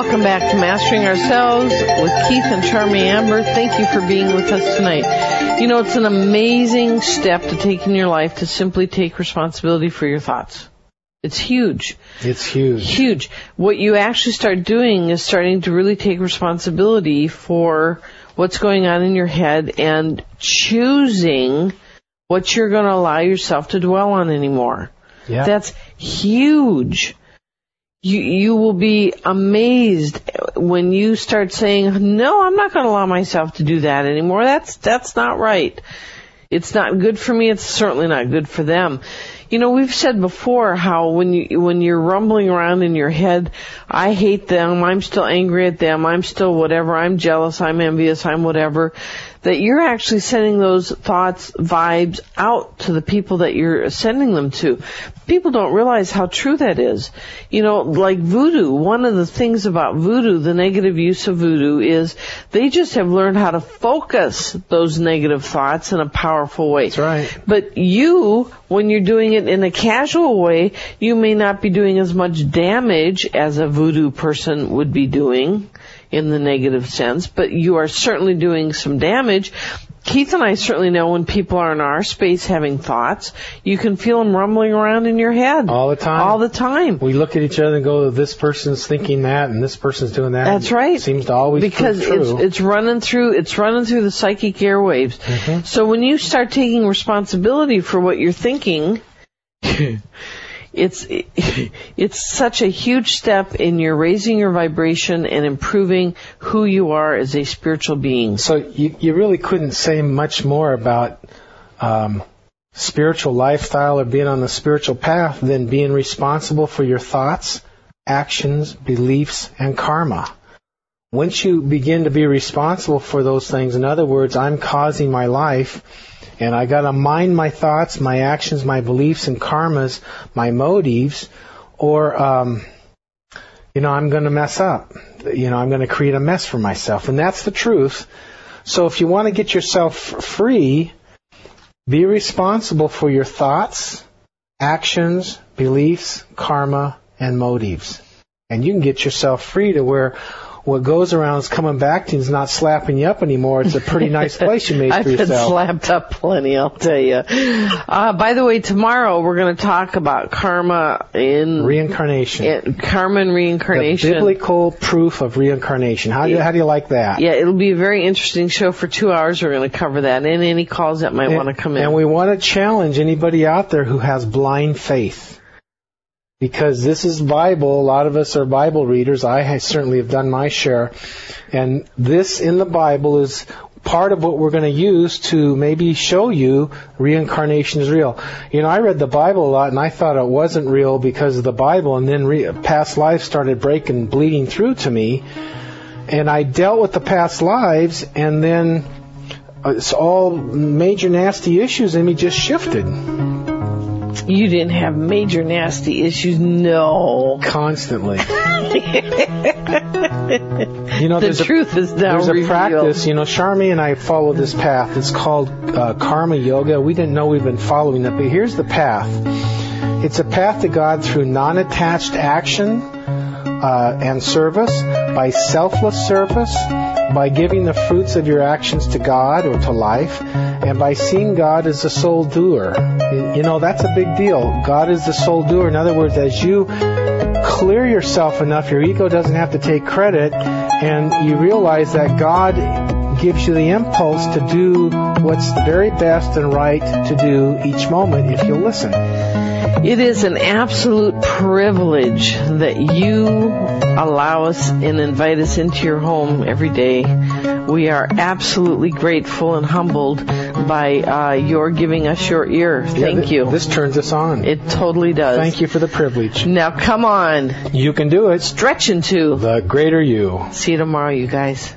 Welcome back to Mastering Ourselves with Keith and Charmy Amber. Thank you for being with us tonight. You know, it's an amazing step to take in your life to simply take responsibility for your thoughts. It's huge. It's huge. Huge. What you actually start doing is starting to really take responsibility for what's going on in your head and choosing what you're going to allow yourself to dwell on anymore. Yeah. That's huge. You, you will be amazed when you start saying, no, I'm not going to allow myself to do that anymore. That's, that's not right. It's not good for me. It's certainly not good for them. You know, we've said before how when you, when you're rumbling around in your head, I hate them, I'm still angry at them, I'm still whatever, I'm jealous, I'm envious, I'm whatever, that you're actually sending those thoughts, vibes out to the people that you're sending them to. People don't realize how true that is. You know, like voodoo, one of the things about voodoo, the negative use of voodoo is they just have learned how to focus those negative thoughts in a powerful way. That's right. But you, when you're doing it in a casual way, you may not be doing as much damage as a voodoo person would be doing in the negative sense, but you are certainly doing some damage. Keith and I certainly know when people are in our space having thoughts, you can feel them rumbling around in your head. All the time. All the time. We look at each other and go, this person's thinking that and this person's doing that. That's right. It seems to always because it's it's running through it's running through the psychic airwaves. Mm-hmm. So when you start taking responsibility for what you're thinking, it's it's such a huge step in your raising your vibration and improving who you are as a spiritual being. So you, you really couldn't say much more about um, spiritual lifestyle or being on the spiritual path than being responsible for your thoughts, actions, beliefs, and karma. Once you begin to be responsible for those things, in other words, I'm causing my life, and I gotta mind my thoughts, my actions, my beliefs, and karmas, my motives, or um, you know, I'm to mess up. You know, I'm to create a mess for myself. And that's the truth. So if you want to get yourself free, be responsible for your thoughts, actions, beliefs, karma, and motives. And you can get yourself free to where what goes around is coming back to you is not slapping you up anymore. It's a pretty nice place you made I've for been slapped up plenty, I'll tell you. Uh, by the way, tomorrow we're going to talk about karma in, Reincarnation. in karma and the reincarnation. biblical proof of reincarnation. How do how do you like that? Yeah, it'll be a very interesting show for two hours. We're going to cover that and any calls that might want to come in. And we want to challenge anybody out there who has blind faith. Because this is Bible. A lot of us are Bible readers. I certainly have done my share. And this in the Bible is part of what we're going to use to maybe show you reincarnation is real. You know, I read the Bible a lot and I thought it wasn't real because of the Bible and then re- past lives started breaking, bleeding through to me. And I dealt with the past lives and then uh, it's all major nasty issues in me just shifted you didn't have major nasty issues. No. constantly. you know, The there's a, truth is now there's a practice. You know, Charmy and I follow this path. It's called uh, Karma Yoga. We didn't know we've been following it, but here's the path. It's a path to God through non-attached action uh, and service, by selfless service, by giving the fruits of your actions to God or to life, and by seeing God as the sole doer. You know, that's a big deal. God is the sole doer. In other words, as you clear yourself enough, your ego doesn't have to take credit, and you realize that God gives you the impulse to do what's the very best and right to do each moment if you listen. It is an absolute privilege that you allow us and invite us into your home every day. We are absolutely grateful and humbled by uh, your giving us your ear. Yeah, Thank you. This turns us on. it totally does. Thank you for the privilege. Now come on, You can do it. stretch into. The greater you. See you tomorrow, you guys.